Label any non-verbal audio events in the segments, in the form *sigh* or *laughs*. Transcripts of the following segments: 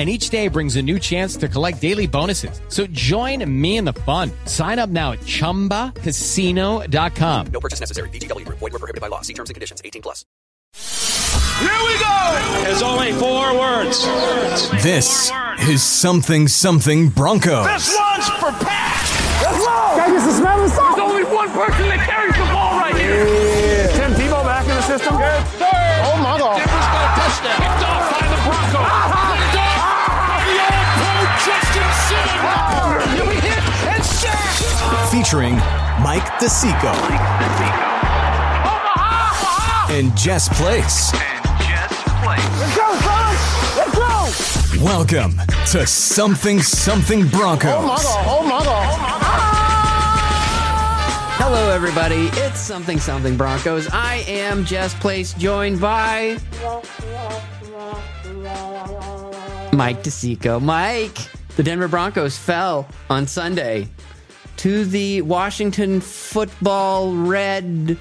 And each day brings a new chance to collect daily bonuses. So join me in the fun. Sign up now at ChumbaCasino.com. No purchase necessary. VGW Group. Void were prohibited by law. See terms and conditions. 18 plus. Here we go! There's only four words. This is something something Broncos. This one's for Pat! Let's go! Can I get the smell of There's only one person that carries the ball right here. Yeah. Tim Tebow back in the system. Good Featuring Mike DeSico. Mike DeSico. And Jess Place. And Jess Place. Let's go! Let's go! Welcome to Something Something Broncos. Oh my God! Oh my God! Oh my God! Hello, everybody. It's Something Something Broncos. I am Jess Place, joined by Mike DeSico. Mike, the Denver Broncos fell on Sunday to the Washington Football Red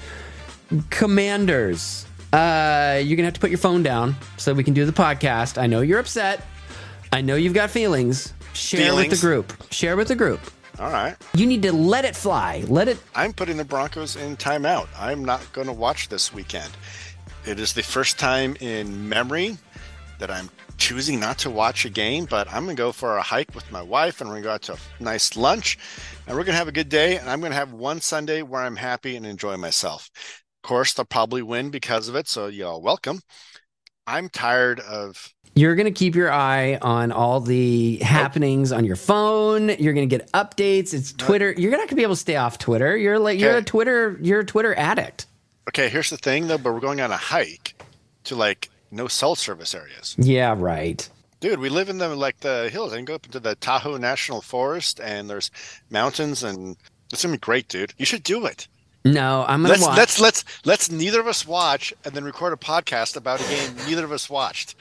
Commanders. Uh, you're gonna have to put your phone down so we can do the podcast. I know you're upset. I know you've got feelings. Share Feelings? with the group. Share with the group. All right. You need to let it fly. Let it. I'm putting the Broncos in timeout. I'm not going to watch this weekend. It is the first time in memory that I'm choosing not to watch a game, but I'm going to go for a hike with my wife and we're going to go out to a nice lunch and we're going to have a good day. And I'm going to have one Sunday where I'm happy and enjoy myself. Of course, they'll probably win because of it. So, y'all welcome. I'm tired of You're going to keep your eye on all the happenings on your phone. You're going to get updates. It's Twitter. You're not going to be able to stay off Twitter. You're like you're a Twitter. You're a Twitter addict. Okay, here's the thing though, but we're going on a hike to like no cell service areas. Yeah, right. Dude, we live in the like the hills. I can go up into the Tahoe National Forest and there's mountains and it's gonna be great, dude. You should do it. No, I'm going Let's watch. let's let's let's neither of us watch and then record a podcast about a game neither of us watched.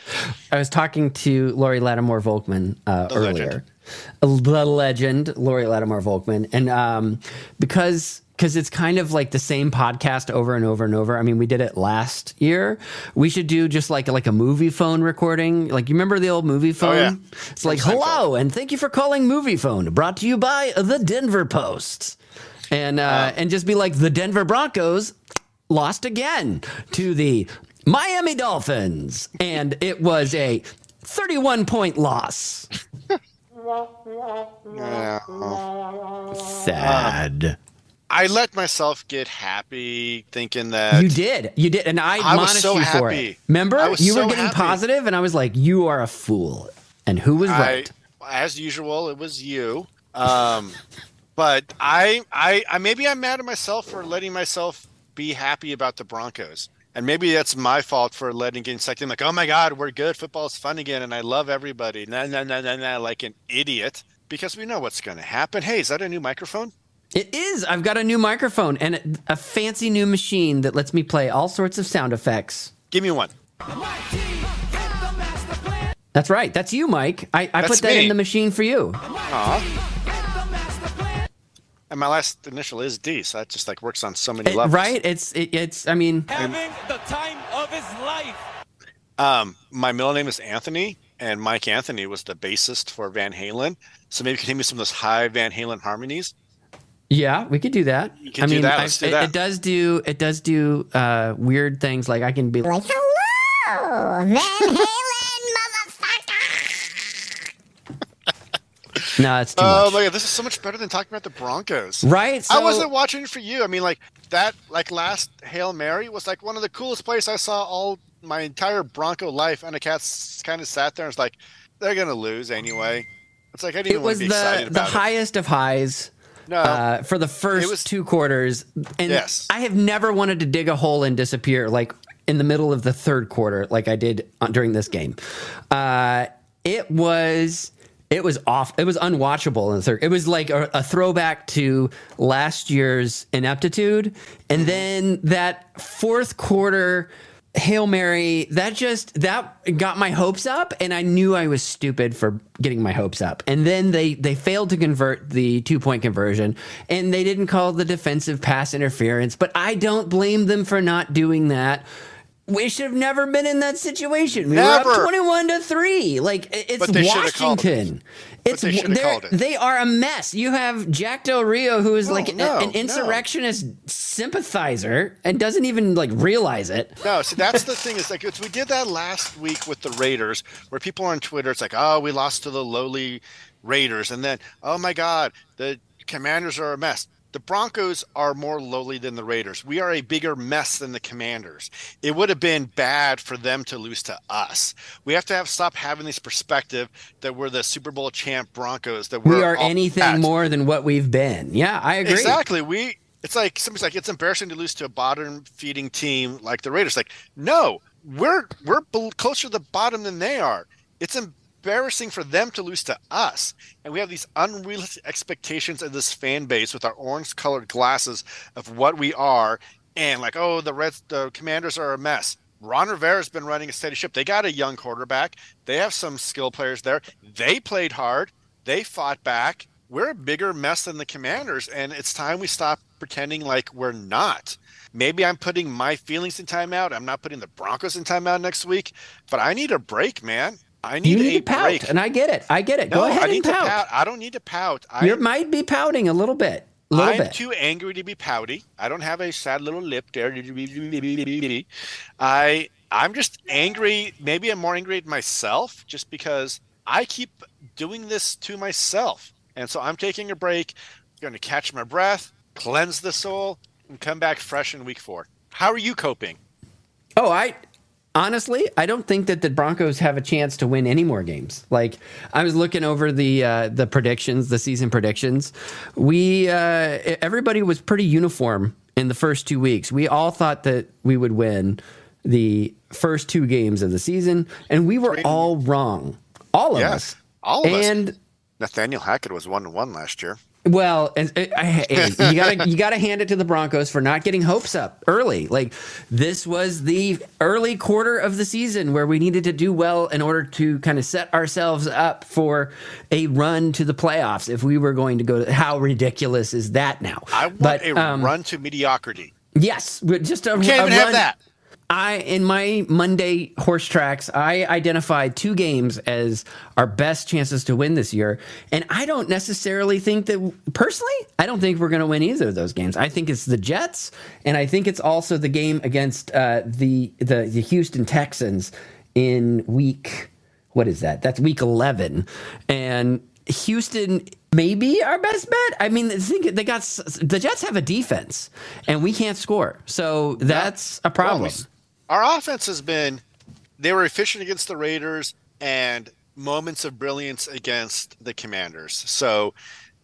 I was talking to Lori Lattimore Volkman uh, The earlier. The legend, Lori Lattimore Volkman, and um, because because it's kind of like the same podcast over and over and over. I mean, we did it last year. We should do just like like a movie phone recording. Like you remember the old movie phone? yeah. It's like hello and thank you for calling Movie Phone. Brought to you by the Denver Post, and uh, and just be like the Denver Broncos lost again to the Miami Dolphins, and it was a 31 point loss. *laughs* *laughs* Yeah. Sad. I let myself get happy thinking that you did, you did, and I I admonished so you for happy. it. Remember, I was you were getting positive, and I was like, "You are a fool," and who was I, right? as usual, it was you. Um, *laughs* But I, I, I maybe I'm mad at myself for letting myself be happy about the Broncos. And maybe that's my fault for letting getting sucked in. Like, oh my God, we're good. Football's fun again, and I love everybody. Nah, nah, nah, nah, nah, like an idiot. Because we know what's going to happen. Hey, is that a new microphone? It is. I've got a new microphone and a fancy new machine that lets me play all sorts of sound effects. Give me one. That's right. That's you, Mike. I, I put that me. in the machine for you. Aw. And my last initial is D, so that just like works on so many It- levels. right? It's it, it's. I mean, Having the time of his life. Um, my middle name is Anthony, and Mike Anthony was the bassist for Van Halen. So maybe you can give me some of those high Van Halen harmonies. Yeah, we could do that. I mean, that. I- do it, that. it does do it does do uh, weird things. Like I can be like, Hello, Van Halen, motherfucker." no, it's too Oh much. my god, this is so much better than talking about the Broncos. Right? I wasn't watching it for you. I mean, like that, like last Hail Mary was like one of the coolest plays I saw all my entire Bronco life. And the cats kind of sat there and was like, they're gonna lose anyway. It's like I didn't It even want was to be the excited the about it. The highest of highs. No. uh, for the first two quarters, and Yes. I have never wanted to dig a hole and disappear like in the middle of the third quarter, like I did during this game. Uh, it was it was off. It was unwatchable in the third. It was like a, a throwback to last year's ineptitude, and then that fourth quarter. Hail Mary, that just that got my hopes up and I knew I was stupid for getting my hopes up. And then they they failed to convert the two-point conversion and they didn't call the defensive pass interference, but I don't blame them for not doing that. We should have never been in that situation. We were Never. up 21 to 3. Like it's But they should have called it. Washington. It's they it. They are a mess. You have Jack Del Rio who is like a- no, an no. insurrectionist sympathizer and doesn't even like realize it. No, see that's the thing is like it's, we did that last week with the Raiders, where people on Twitter it's like, oh, we lost to the lowly Raiders, and then oh my God, the Commanders are a mess. The Broncos are more lowly than the Raiders. We are a bigger mess than the Commanders. It would have been bad for them to lose to us. We have to have stop having this perspective that we're the Super Bowl champ Broncos. That we're we are anything more than what we've been. Yeah, I agree. Exactly. We it's like somebody's like it's embarrassing to lose to a bottom feeding team like the Raiders. Like, no, we're we're closer to the bottom than they are. It's embarrassing for them to lose to us, and we have these unrealistic expectations of this fan base with our orange-colored glasses of what we are, and like, oh, the Reds, the Commanders are a mess. Ron Rivera's been running a steady ship. They got a young quarterback. They have some skill players there. They played hard. They fought back. We're a bigger mess than the Commanders, and it's time we stop pretending like we're not. Maybe I'm putting my feelings in timeout. I'm not putting the Broncos in timeout next week, but I need a break, man. I need, You need a to pout, break. and I get it. I get it. no, Go ahead I need and pout. to pout. I don't need to pout. I, You might be pouting a little bit. A little I'm bit. too angry to be pouty. I don't have a sad little lip there. I I'm just angry. Maybe I'm more angry at myself just because I keep doing this to myself. And so I'm taking a break, going to catch my breath, cleanse the soul, and come back fresh in week four. How are you coping? Oh, I honestly, I don't think that the Broncos have a chance to win any more games. Like I was looking over the uh, the predictions, the season predictions. We uh, everybody was pretty uniform in the first two weeks. We all thought that we would win the first two games of the season, and we were all wrong. All of us. all of us. and, Nathaniel Hackett was one to one last year. Well, and, I, I- you gotta you gotta hand it to the Broncos for not getting hopes up early. Like this was the early quarter of the season where we needed to do well in order to kind of set ourselves up for a run to the playoffs. If we were going to go, how ridiculous is that now? I want But, a um, run to mediocrity. Yes, just a, We can't a even have that. I in my Monday horse tracks, I identified two games as our best chances to win this year, and I don't necessarily think that personally. I don't think we're going to win either of those games. I think it's the Jets, and I think it's also the game against uh, the, the the Houston Texans in week. What is that? That's week eleven, and Houston may be our best bet. I mean, think they got the Jets have a defense, and we can't score, so that's a problem. Well, we- our offense has been they were efficient against the Raiders and moments of brilliance against the Commanders. So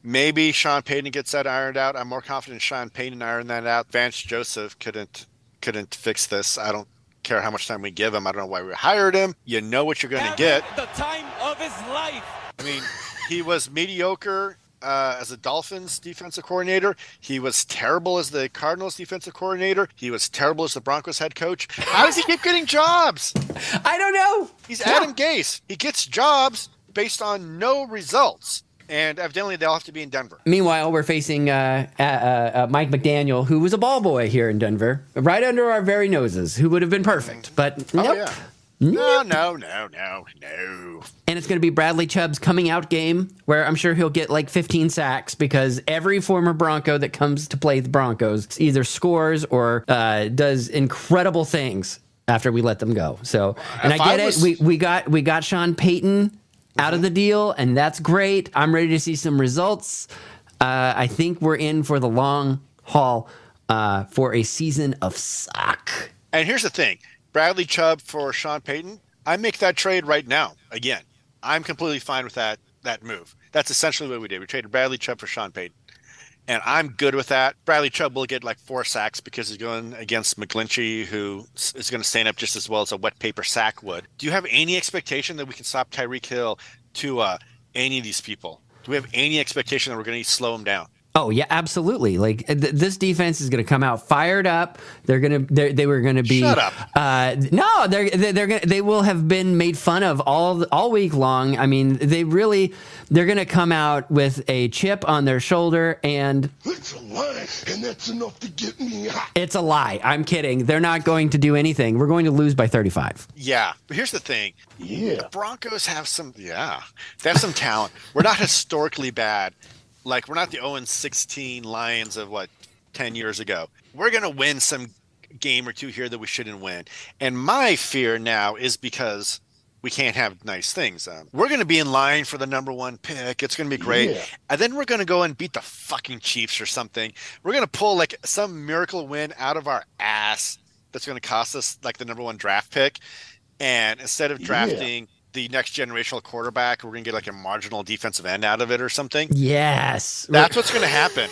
Maybe Sean Payton gets that ironed out. I'm more confident Sean Payton ironed that out. Vance Joseph couldn't couldn't fix this. I don't care how much time we give him. I don't know why we hired him. You know what you're going to get. The time of his life. I mean, he was mediocre uh, as a Dolphins defensive coordinator. He was terrible as the Cardinals defensive coordinator. He was terrible as the Broncos head coach. How does he keep getting jobs? *laughs* I don't know. He's Adam Gase. He gets jobs based on no results. And evidently, they'll have to be in Denver. Meanwhile, we're facing uh, uh, uh, Mike McDaniel, who was a ball boy here in Denver, right under our very noses, who would have been perfect. But Oh, nope. yeah. No, no, no, no, no. And it's going to be Bradley Chubb's coming out game where I'm sure he'll get like 15 sacks because every former Bronco that comes to play the Broncos either scores or uh, does incredible things after we let them go. So, and If I get I it. We, we got we got Sean Payton out of the deal, and that's great. I'm ready to see some results. Uh, I think we're in for the long haul uh, for a season of suck. And here's the thing Bradley Chubb for Sean Payton, I make that trade right now. Again, I'm completely fine with that that move. That's essentially what we did. We traded Bradley Chubb for Sean Payton. And I'm good with that. Bradley Chubb will get like four sacks because he's going against McGlinchey, who is going to stand up just as well as a wet paper sack would. Do you have any expectation that we can stop Tyreek Hill to uh, any of these people? Do we have any expectation that we're going to slow him down? Oh yeah, absolutely. Like th- this defense is going to come out fired up. They're going to they were going to be Shut up. Uh, no, they're they're, they're gonna, they will have been made fun of all all week long. I mean, they really they're going to come out with a chip on their shoulder and It's a lie, and that's enough to get me hot. it's a lie. I'm kidding. They're not going to do anything. We're going to lose by 35. Yeah, but here's the thing. Yeah. The Broncos have some yeah. They have some talent. We're not historically bad. Like we're not the 0 16 Lions of what 10 years ago. We're going to win some game or two here that we shouldn't win. And my fear now is because we can't have nice things. Um, we're going to be in line for the number one pick. It's going to be great. Yeah. And then we're going to go and beat the fucking Chiefs or something. We're going to pull like some miracle win out of our ass that's going to cost us like the number one draft pick. And instead of Yeah. The next generational quarterback, we're going to get like a marginal defensive end out of it or something. Yes. That's what's going to happen.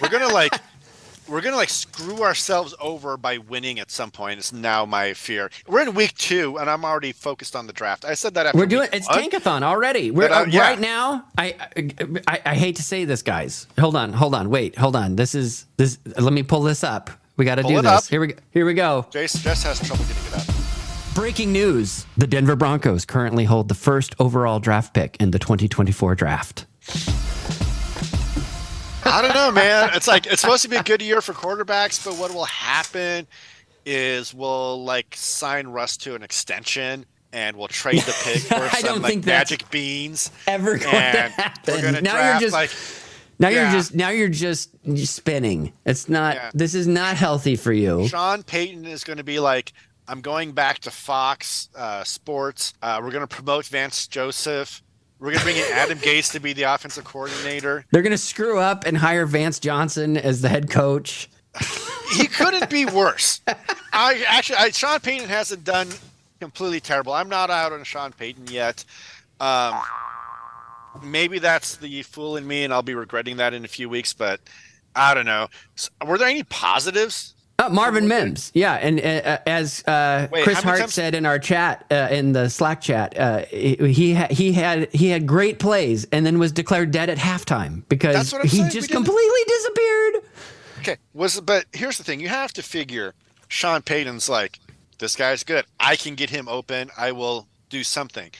we're going to like *laughs* we're going to like screw ourselves over by winning at some point. It's now my fear. We're in week 2 and I'm already focused on the draft. I said that after We're doing it's one. tankathon already. We're uh, yeah. right now. I, I I hate to say this, guys. Hold on, hold on, wait, hold on. This is this. Let me pull this up. We got to do this. up. Here we go. Here we go. Jace Jess has trouble getting it up. Breaking news: The Denver Broncos currently hold the first overall draft pick in the 2024 draft. I don't know, man. It's like it's supposed to be a good year for quarterbacks, but what will happen is we'll like sign Russ to an extension and we'll trade the pick *laughs* for I some don't like think magic beans. Ever going to happen? Now draft you're just like now yeah. you're just now you're just spinning. It's not. Yeah. This is not healthy for you. Sean Payton is going to be like, I'm going back to Fox uh, Sports. Uh, we're going to promote Vance Joseph. We're going to bring in Adam *laughs* Gase to be the offensive coordinator. They're gonna screw up and hire Vance Johnson as the head coach. *laughs* he couldn't be worse. I actually, I, Sean Payton hasn't done completely terrible. I'm not out on Sean Payton yet. Um, maybe that's the fool in me, and I'll be regretting that in a few weeks. But I don't know. S- Were there any positives? Uh, Marvin Mims, yeah, and uh, as uh, Wait, Chris Hart times- said in our chat, uh, in the Slack chat, uh, he ha- he had he had great plays, and then was declared dead at halftime because That's what I'm he saying, just completely disappeared. Okay, was but here's the thing: you have to figure Sean Payton's like, this guy's good. I can get him open. I will do something.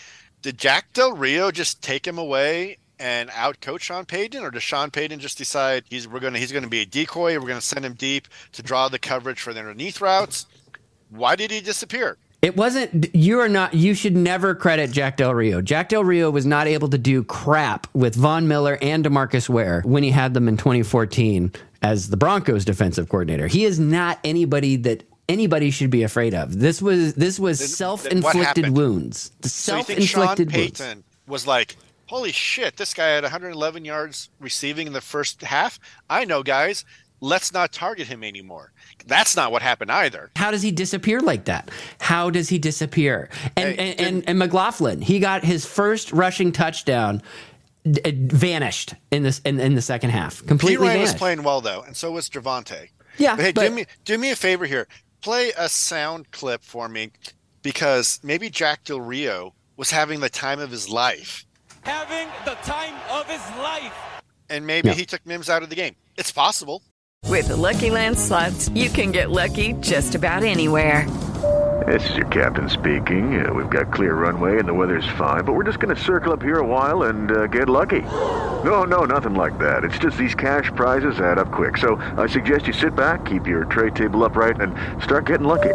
Did Jack Del Rio just take him away and outcoach Sean Payton, or does Sean Payton just decide he's we're gonna he's gonna be a decoy? We're gonna send him deep to draw the coverage for the underneath routes. Why did he disappear? It wasn't. You are not. You should never credit Jack Del Rio. Jack Del Rio was not able to do crap with Von Miller and Demarcus Ware when he had them in 2014 as the Broncos defensive coordinator. He is not anybody that anybody should be afraid of. This was this was Then- then what self-inflicted wounds. The So you think Sean self-inflicted wounds. Payton was like, holy shit, this guy had 111 yards receiving in the first half? I know, guys. Let's not target him anymore. That's not what happened either. How does he disappear like that? How does he disappear? And Hey, and, and, and McLaughlin, he got his first rushing touchdown d- vanished in this in, in the second half. P. Completely Ryan was playing well though, and so was Javonte. Yeah, But hey, but- do me do me a favor here. Play a sound clip for me because maybe Jack Del Rio was having the time of his life, Having the time of his life. and maybe Yeah. he took Mims out of the game. It's possible. With the Lucky Land slots, you can get lucky just about anywhere. This is your captain speaking. Uh, we've got clear runway and the weather's fine, but we're just going to circle up here a while and uh, get lucky. No, no, nothing like that. It's just these cash prizes add up quick. So I suggest you sit back, keep your tray table upright, and start getting lucky.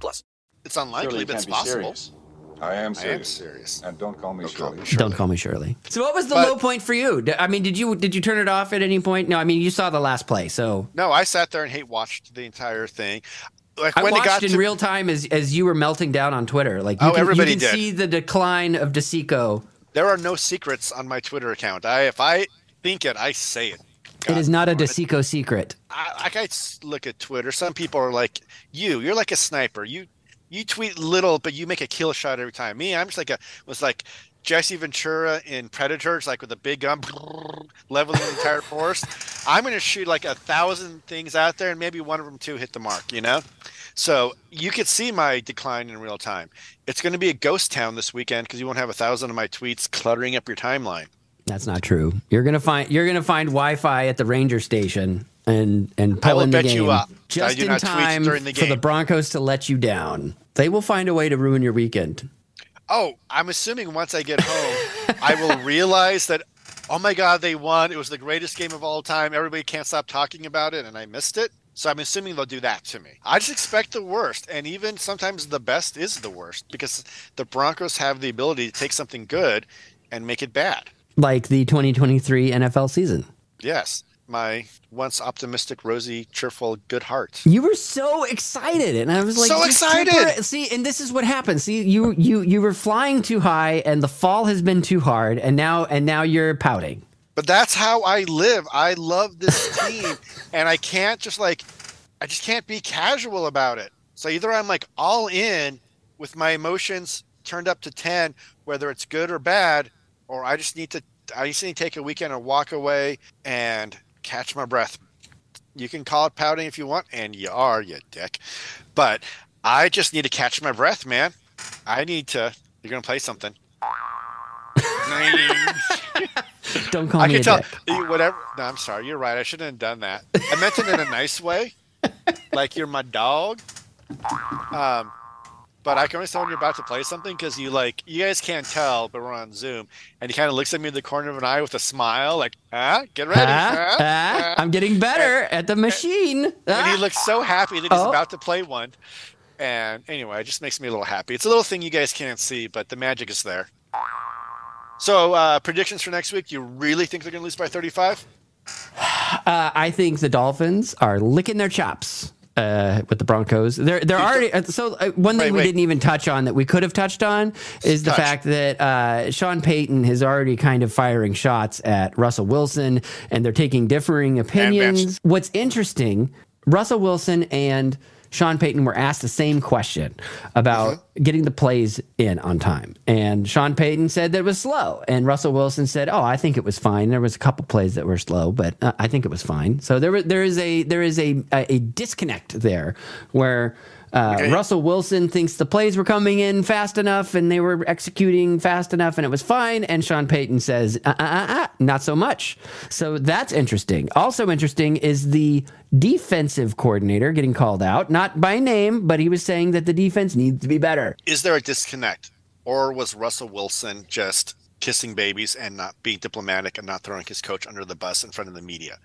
plus. It's unlikely, but it's possible. I am I serious. am serious. And don't call me Shirley. Don't call me Shirley. So what was the But- low point for you? I mean, did you did you turn it off at any point? No, I mean you saw the last play, so No, I sat there and hate watched the entire thing. Like I when it got watched in to real time as as you were melting down on Twitter. Like Oh, you can, everybody you can did. see the decline of DeSico. there are no secrets on my Twitter account. I if I think it, I say it. It is not a DeSico secret. I, I look at Twitter. Some people are like, "You, you're like a sniper. You, you tweet little, but you make a kill shot every time." Me, I'm just like a was like Jesse Ventura in Predators, like with a big gun, *laughs* leveling the entire *laughs* forest. I'm going to shoot like a thousand things out there, and maybe one of them too hit the mark. You know, so you could see my decline in real time. It's going to be a ghost town this weekend because you won't have a thousand of my tweets cluttering up your timeline. That's not true. You're gonna find you're gonna find Wi-Fi at the ranger station and and I pull will in the bet you game up. Just in time during the for the. Broncos to let you down. They will find a way to ruin your weekend. Oh, I'm assuming once I get home, I will realize that, oh my God, they won. It was the greatest game of all time. Everybody can't stop talking about it, and I missed it. So I'm assuming they'll do that to me. I just expect the worst. And even sometimes the best is the worst because the Broncos have the ability to take something good and make it bad. Like the 2023 NFL season. Yes. My once optimistic, rosy, cheerful, good heart. You were so excited, and I was like, So excited!" See, and this is what happens. See, you you you were flying too high, and the fall has been too hard, and now and now you're pouting. But that's how I live. I love this *laughs* team, and I can't just like, I just can't be casual about it. So either I'm like all in with my emotions turned up to ten, whether it's good or bad, or I just need to, I just need to take a weekend and walk away and catch my breath. You can call it pouting if you want, and you are, you dick. But I just need to catch my breath, man. I need to. You're gonna play something. *laughs* Don't call I me can a tell dick. whatever. No, I'm sorry. You're right. I shouldn't have done that. I meant it in a nice way, like you're my dog. Um, but I can always tell when you're about to play something because you like you guys can't tell, but we're on Zoom, and he kind of looks at me in the corner of an eye with a smile, like, "Ah, get ready." Ah, ah, Ah." I'm getting better at the machine. and Ah. he looks so happy that he's Oh. about to play one. And anyway, it just makes me a little happy. It's a little thing you guys can't see, but the magic is there. So, uh, predictions for next week? You really think they're going to lose by 35? Uh, I think the Dolphins are licking their chops uh, with the Broncos. They're they're already uh, so. Uh, one thing Wait, we wait. didn't even touch on that we could have touched on is the Touch. fact that uh, Sean Payton is already kind of firing shots at Russell Wilson, and they're taking differing opinions. What's interesting, Russell Wilson and Sean Payton were asked the same question about getting the plays in on time. And Sean Payton said that it was slow. And Russell Wilson said, "Oh, I think it was fine. There was a couple plays that were slow, but uh, I think it was fine." So there there is a there is a a, a disconnect there where uh, Okay. Russell Wilson thinks the plays were coming in fast enough and they were executing fast enough and it was fine. And Sean Payton says, uh, uh, uh, uh, not so much. So that's interesting. Also interesting is the defensive coordinator getting called out, not by name, but he was saying that the defense needs to be better. Is there a disconnect, or was Russell Wilson just kissing babies and not being diplomatic and not throwing his coach under the bus in front of the media?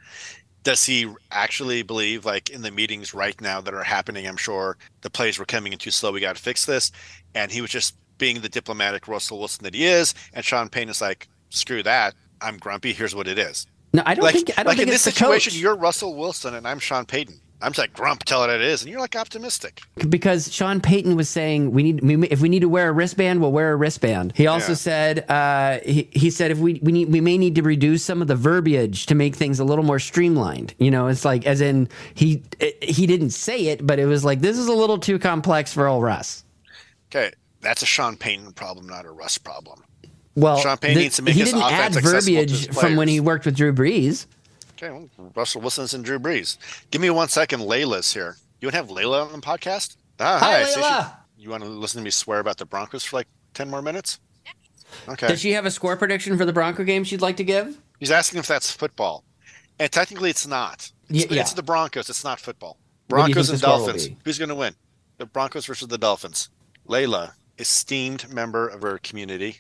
Does he actually believe, like in the meetings right now that are happening, I'm sure the plays were coming in too slow. We got to fix this, and he was just being the diplomatic Russell Wilson that he is. And Sean Payton is like, screw that. I'm grumpy. Here's what it is. No, I don't like, think I don't like think in this situation, coach. you're Russell Wilson and I'm Sean Payton. I'm just like grump, tell it it is, and you're like optimistic. because Sean Payton was saying we need we, if we need to wear a wristband, we'll wear a wristband. He also Yeah. said uh, he, he said if we we need we may need to reduce some of the verbiage to make things a little more streamlined. You know, it's like as in he he didn't say it, but it was like this is a little too complex for old Russ. Okay, that's a Sean Payton problem, not a Russ problem. Well, Sean Payton the- needs to make he his didn't offense add verbiage from when he worked with Drew Brees. Okay, well, Russell Wilson's and Drew Brees. Give me one second. Layla's here. You want to have Layla on the podcast? Ah, Hi, I see she- Layla. you want to listen to me swear about the Broncos for like 10 more minutes? Okay. Does she have a score prediction for the Bronco game she'd like to give? He's asking if that's football. And technically, it's not. It's, yeah. it's the Broncos. It's not football. What do you Broncos and the score will Dolphins. Who's going to win? The Broncos versus the Dolphins. Layla, esteemed member of our community.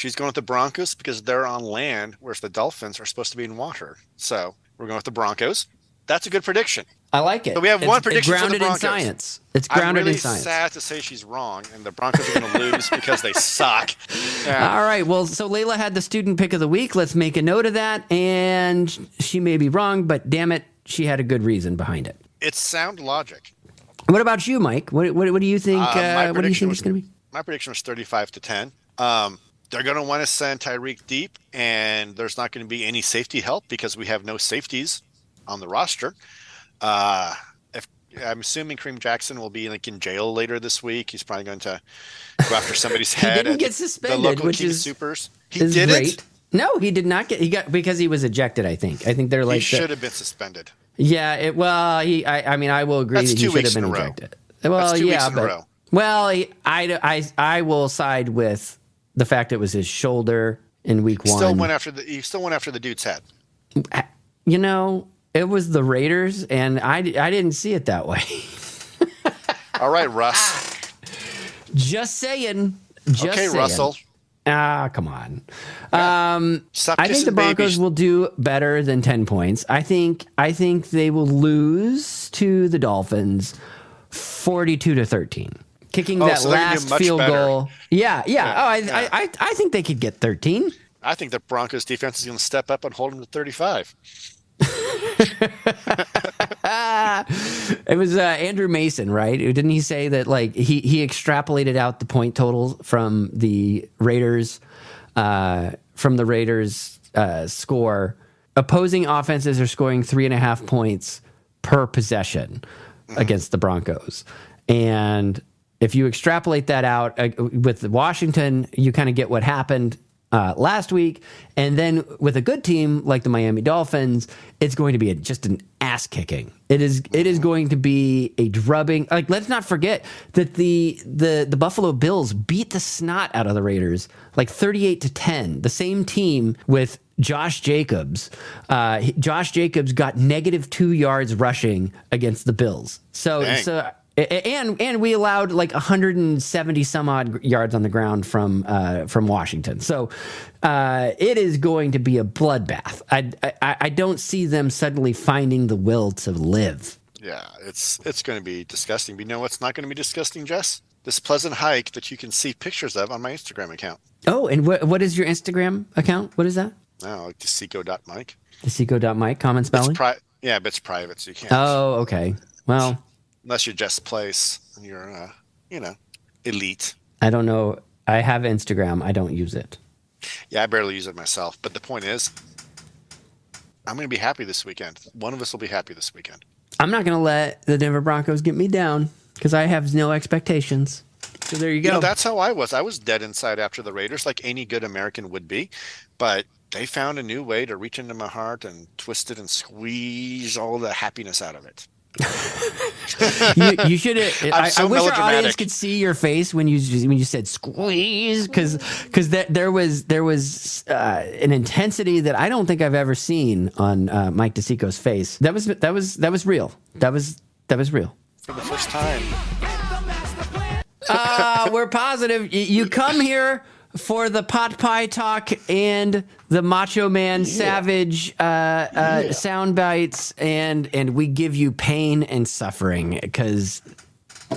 She's going with the Broncos because they're on land, whereas the Dolphins are supposed to be in water. So we're going with the Broncos. That's a good prediction. I like it. So we have It's- one prediction for the grounded in science. It's grounded really in science. sad to say she's wrong, and the Broncos are going *laughs* to lose because they suck. Yeah. All right. Well, so Layla had the student pick of the week. Let's make a note of that. And she may be wrong, but damn it, she had a good reason behind it. It's sound logic. What about you, Mike? What, what, what do you think? Uh, Uh, what do you think was it's going to be? My prediction was 35 to 10. Um, they're going to want to send Tyreek deep, and there's not going to be any safety help because we have no safeties on the roster. Uh, if I'm assuming Kareem Jackson will be like in jail later this week. He's probably going to go after somebody's *laughs* He head. didn't get suspended, the local which King is Supers. He is did great. it. No, he did not get. He got because he was ejected. I think. I think they're like. he the- should have been suspended. Yeah. It, well, he. I, I mean, I will agree That's that he should have been in a row. ejected. Well, yeah, weeks in a but row. well, he, I, I, I will side with the fact it was his shoulder in week He one. still went after the. He still went after the dude's head. you know, it was the Raiders, and I, I didn't see it that way. *laughs* All right, Russ. Just saying. Just okay, saying. Russell. Ah, come on. Um, I think the Broncos babies. will do better than ten points. I think. I think they will lose to the Dolphins, forty-two to thirteen. Kicking Oh, that so they're gonna do last field better. goal. Yeah, yeah. Yeah, oh, I, yeah. I, I, I think they could get thirteen. I think the Broncos defense is going to step up and hold them to 35. *laughs* It was uh, Andrew Mason, right? Didn't he say that like he he extrapolated out the point totals from the Raiders uh, from the Raiders uh, score? Opposing offenses are scoring three and a half points per possession against the Broncos, and if you extrapolate that out uh, with Washington, you kind of get what happened uh, last week. And then with a good team like the Miami Dolphins, it's going to be a, just an ass kicking. It is. It is going to be a drubbing. Like let's not forget that the the the Buffalo Bills beat the snot out of the Raiders, like thirty eight to ten. The same team with. Josh Jacobs. Uh, Josh Jacobs got negative two yards rushing against the Bills. So, Dang. so and and we allowed like 170 some odd yards on the ground from uh, from Washington. So uh, it is going to be a bloodbath. I, I I don't see them suddenly finding the will to live. Yeah, it's it's going to be disgusting. But you know what's not going to be disgusting, Jess? This pleasant hike that you can see pictures of on my Instagram account. Oh, and what what is your Instagram account? What is that? Oh, like Desico.mike. Seco.mike, common It's spelling? pri- yeah, but it's private, so you can't. Oh, okay. Well, Unless you're just Place and you're, uh, you know, elite. I don't know. I have Instagram. I don't use it. Yeah, I barely use it myself. But the point is, I'm going to be happy this weekend. One of us will be happy this weekend. I'm not going to let the Denver Broncos get me down because I have no expectations. So there you go. You know, that's how I was. I was dead inside after the Raiders, like any good American would be. But they found a new way to reach into my heart and twist it and squeeze all the happiness out of it. You, you should have. *laughs* I'm so I wish our audience could see your face when you when you said squeeze because because that there was there was uh, an intensity that I don't think I've ever seen on uh, Mike DeSico's face. That was that was that was real. That was that was real. For the first time. Uh, we're positive. Y- You come here for the pot pie talk and the Macho Man Savage uh, uh, sound bites, and and we give you pain and suffering because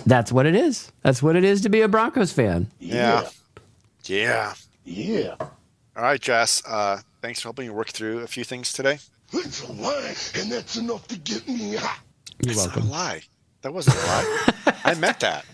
that's what it is. That's what it is to be a Broncos fan. Yeah. Yeah. Yeah. All right, Jess. Uh, thanks for helping me work through a few things today. It's a lie, and that's enough to get me hot. You're That's not a lie. That wasn't a lie. *laughs* I meant that.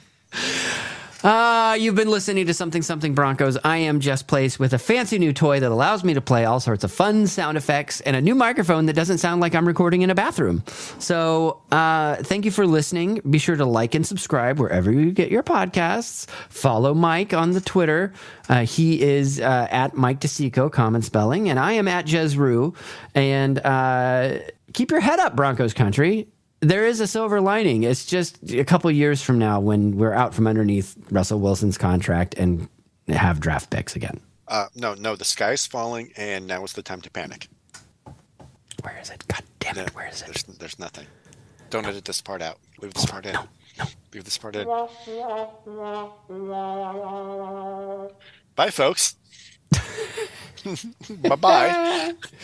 Uh, you've been listening to Something Something Broncos. I am Jess Place with a fancy new toy that allows me to play all sorts of fun sound effects and a new microphone that doesn't sound like I'm recording in a bathroom. So, uh, thank you for listening. Be sure to like and subscribe wherever you get your podcasts. Follow Mike on the Twitter. Uh, he is uh, at Mike DeSico, common spelling, and I am at Jezru. And uh, keep your head up, Broncos country there is a silver lining. It's just a couple years from now when we're out from underneath Russell Wilson's contract and have draft picks again. Uh, no, no, the sky's falling, and now is the time to panic. Where is it? God damn it! Where is it? There's, there's nothing. Don't edit this part out. Leave this part in. No, no. Leave this part in. Bye, folks. *laughs* bye bye. *laughs*